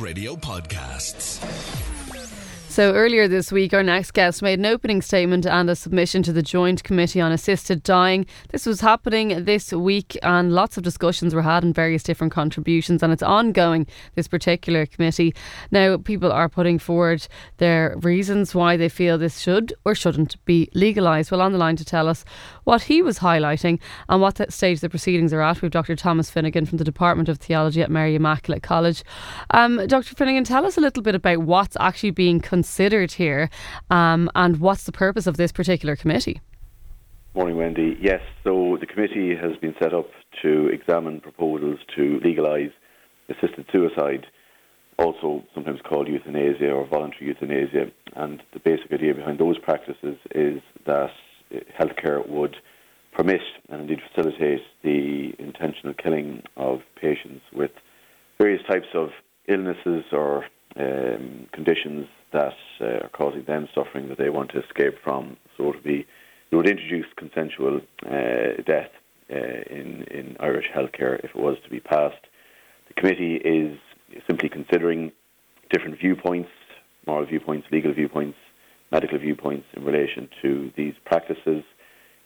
Radio Podcasts. So earlier this week, our next guest made an opening statement and a submission to the Joint Committee on Assisted Dying. This was happening this week, and lots of discussions were had and various different contributions, and it's ongoing. This particular committee now, people are putting forward their reasons why they feel this should or shouldn't be legalised. Well, on the line to tell us what he was highlighting and what stage the proceedings are at, we've Dr. Thomas Finegan from the Department of Theology at Mary Immaculate College. Um, Dr. Finegan, tell us a little bit about what's actually being considered considered here, um, and what's the purpose of this particular committee? Morning, Wendy. Yes, so the committee has been set up to examine proposals to legalise assisted suicide, also sometimes called euthanasia or voluntary euthanasia. And the basic idea behind those practices is that healthcare would permit and indeed facilitate the intentional killing of patients with various types of illnesses or um, conditions that uh, are causing them suffering that they want to escape from. So it would be it would introduce consensual uh, death uh, in in Irish healthcare if it was to be passed. The committee is simply considering different viewpoints, moral viewpoints, legal viewpoints, medical viewpoints in relation to these practices.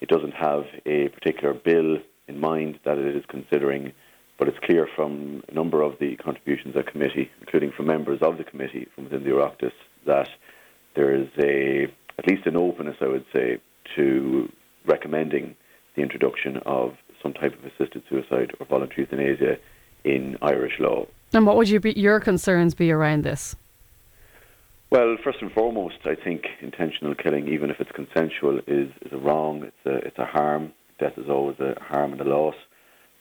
It doesn't have a particular bill in mind that it is considering but it's clear from a number of the contributions at committee, including from members of the committee from within the Oireachtas, that there is a at least an openness, I would say, to recommending the introduction of some type of assisted suicide or voluntary euthanasia in Irish law. And what would you be, your concerns be around this? Well, first and foremost, I think intentional killing, even if it's consensual, is, is a wrong. It's a, it's a harm. Death is always a harm and a loss.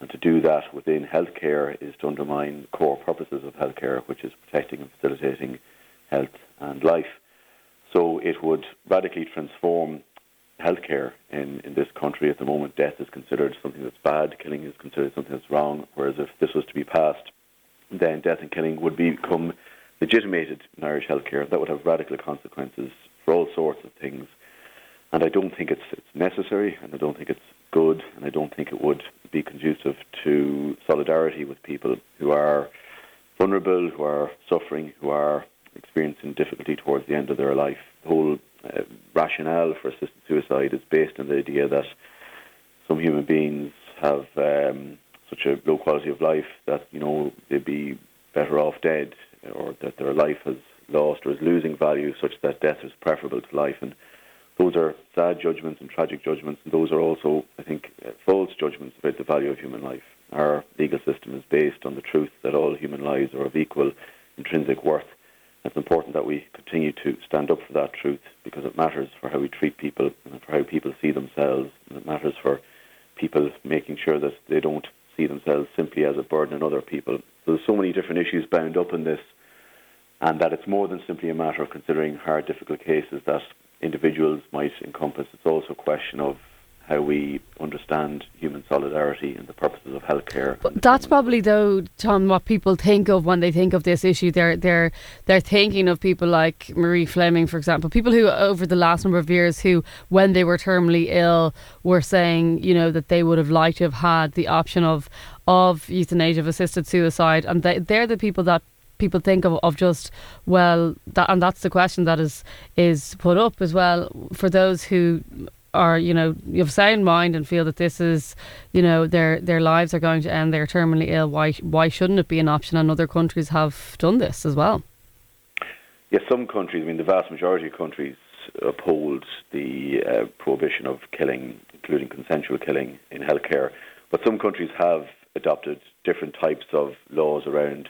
And to do that within healthcare is to undermine core purposes of healthcare, which is protecting and facilitating health and life. So it would radically transform healthcare in, in this country. At the moment, death is considered something that's bad, killing is considered something that's wrong, whereas if this was to be passed, then death and killing would become legitimated in Irish healthcare. That would have radical consequences for all sorts of things. And I don't think it's, it's necessary, and I don't think it's good, and I don't think it would be conducive to solidarity with people who are vulnerable, who are suffering, who are experiencing difficulty towards the end of their life. The whole uh, rationale for assisted suicide is based on the idea that some human beings have um, such a low quality of life that you know they'd be better off dead, or that their life has lost or is losing value, such that death is preferable to life. And those are sad judgments and tragic judgments, and those are also, I think, uh, false judgments about the value of human life. Our legal system is based on the truth that all human lives are of equal intrinsic worth. It's important that we continue to stand up for that truth because it matters for how we treat people and for how people see themselves, and it matters for people making sure that they don't see themselves simply as a burden on other people. So there's so many different issues bound up in this, and that it's more than simply a matter of considering hard, difficult cases that individuals might encompass. It's also a question of how we understand human solidarity and the purposes of healthcare. That's probably though, Tom, what people think of when they think of this issue. They're they're they're thinking of people like Marie Fleming, for example, people who over the last number of years who, when they were terminally ill, were saying, you know, that they would have liked to have had the option of of euthanasia, of assisted suicide, and they, they're the people that people think of, of just well that and that's the question that is is put up as well for those who are you know you have sound mind and feel that this is you know their their lives are going to end they're terminally ill why why shouldn't it be an option and other countries have done this as well yes some countries i mean the vast majority of countries uphold the uh, prohibition of killing including consensual killing in healthcare but some countries have adopted different types of laws around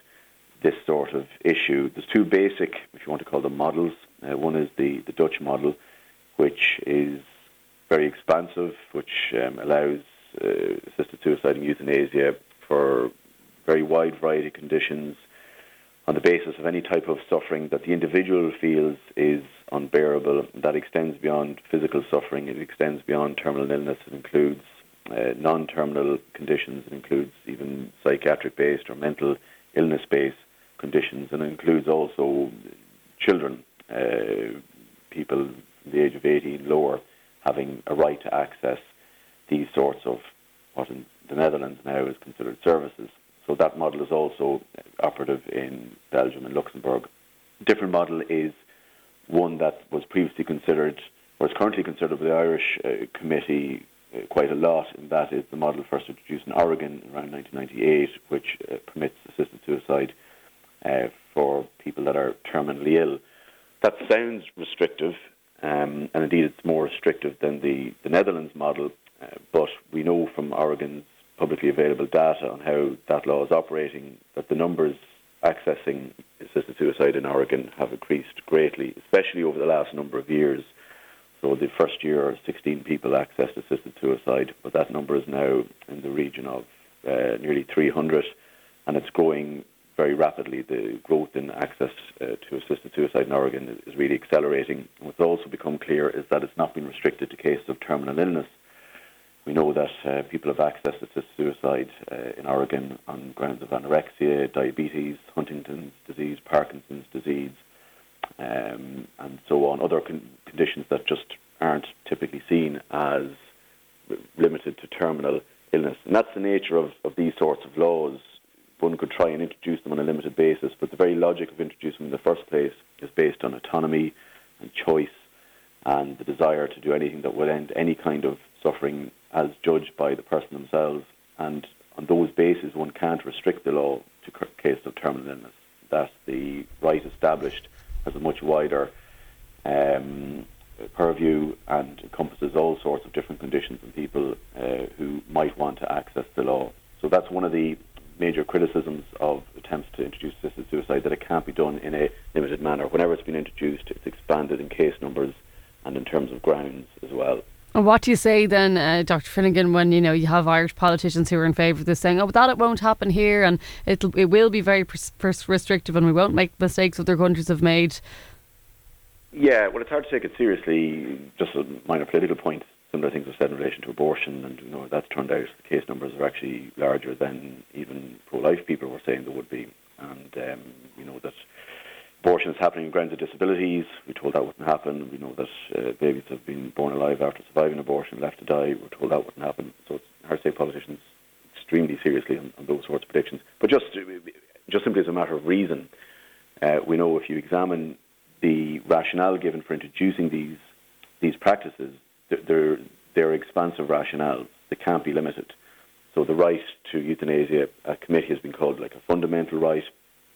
this sort of issue. There's two basic, if you want to call them models. Uh, one is the, the Dutch model, which is very expansive, which um, allows uh, assisted suicide and euthanasia for very wide variety of conditions, on the basis of any type of suffering that the individual feels is unbearable. That extends beyond physical suffering, it extends beyond terminal illness, it includes uh, non terminal conditions, it includes even psychiatric based or mental illness based conditions, and it includes also children, uh, people the age of 18 lower, having a right to access these sorts of what in the Netherlands now is considered services. So that model is also operative in Belgium and Luxembourg. A different model is one that was previously considered, or is currently considered by the Irish uh, Committee uh, quite a lot, and that is the model first introduced in Oregon around 1998, which uh, permits assisted suicide uh, for people that are terminally ill. That sounds restrictive, um, and indeed it's more restrictive than the, the Netherlands model, uh, but we know from Oregon's publicly available data on how that law is operating that the numbers accessing assisted suicide in Oregon have increased greatly, especially over the last number of years. So the first year, 16 people accessed assisted suicide, but that number is now in the region of uh, nearly 300, and it's growing very rapidly. The growth in access uh, to assisted suicide in Oregon is, really accelerating. What's also become clear is that it's not been restricted to cases of terminal illness. We know that uh, people have access to assisted suicide uh, in Oregon on grounds of anorexia, diabetes, Huntington's disease, Parkinson's disease, um, and so on, other con- conditions that just aren't typically seen as limited to terminal illness. And that's the nature of, of these sorts of laws. One could try and introduce them on a limited basis, but the very logic of introducing them in the first place is based on autonomy and choice and the desire to do anything that will end any kind of suffering as judged by the person themselves. And on those bases, one can't restrict the law to cases of terminal illness. That the right established has a much wider um, purview and encompasses all sorts of different conditions and people uh, who might want to access the law. So that's one of the major criticisms of attempts to introduce assisted suicide that it can't be done in a limited manner. Whenever it's been introduced, it's expanded in case numbers and in terms of grounds as well. And what do you say then, uh, Dr. Finegan, when you know you have Irish politicians who are in favour of this, saying, "Oh, that it won't happen here, and it'll it will be very pers- restrictive, and we won't make mistakes other countries have made." Yeah, well, it's hard to take it seriously. Just a minor political point. Similar things are said in relation to abortion, and you know that's turned out the case numbers are actually larger than even pro-life people were saying they would be, and um, you know that abortion is happening on grounds of disabilities. We told that wouldn't happen. We know that uh, babies have been born alive after surviving abortion, left to die. We're told that wouldn't happen. So it's hard to take politicians extremely seriously on, on those sorts of predictions. But just, just simply as a matter of reason, uh, we know if you examine the rationale given for introducing these these practices, they're, they're expansive rationales. They can't be limited. So the right to euthanasia, a committee has been called like a fundamental right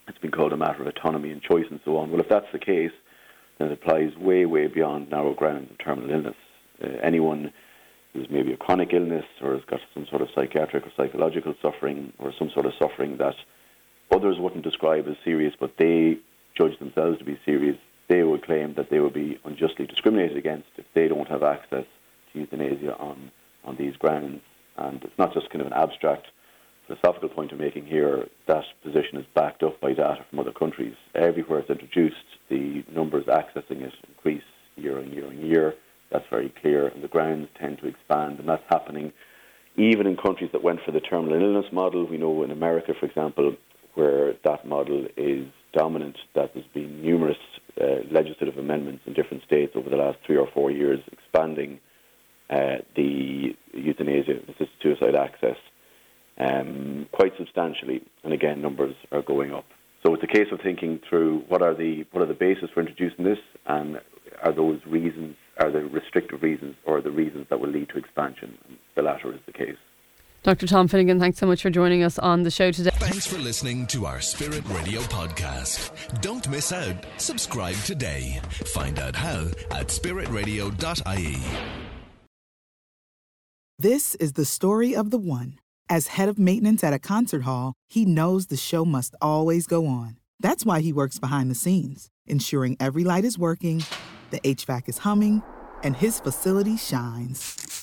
it's been called a matter of autonomy and choice and so on. Well, if that's the case, then it applies way, way beyond narrow grounds of terminal illness. Uh, anyone who's maybe a chronic illness or has got some sort of psychiatric or psychological suffering or some sort of suffering that others wouldn't describe as serious, but they judge themselves to be serious, they would claim that they would be unjustly discriminated against if they don't have access to euthanasia on, on these grounds. And it's not just kind of an abstract philosophical point I'm making here, that position is backed up by data from other countries. Everywhere it's introduced, the numbers accessing it increase year on year on year. That's very clear, and the grounds tend to expand, and that's happening even in countries that went for the terminal illness model. We know in America, for example, where that model is dominant, that there's been numerous legislative amendments in different states over the last three or four years expanding uh, the euthanasia, assisted suicide access um, quite substantially, and again, numbers are going up. So it's a case of thinking through what are the what are the bases for introducing this, and are those reasons are the restrictive reasons or the reasons that will lead to expansion? The latter is the case. Dr. Tom Finegan, thanks so much for joining us on the show today. Thanks for listening to our Spirit Radio podcast. Don't miss out. Subscribe today. Find out how at spiritradio.ie. This is the story of the one. As head of maintenance at a concert hall, he knows the show must always go on. That's why he works behind the scenes, ensuring every light is working, the HVAC is humming, and his facility shines.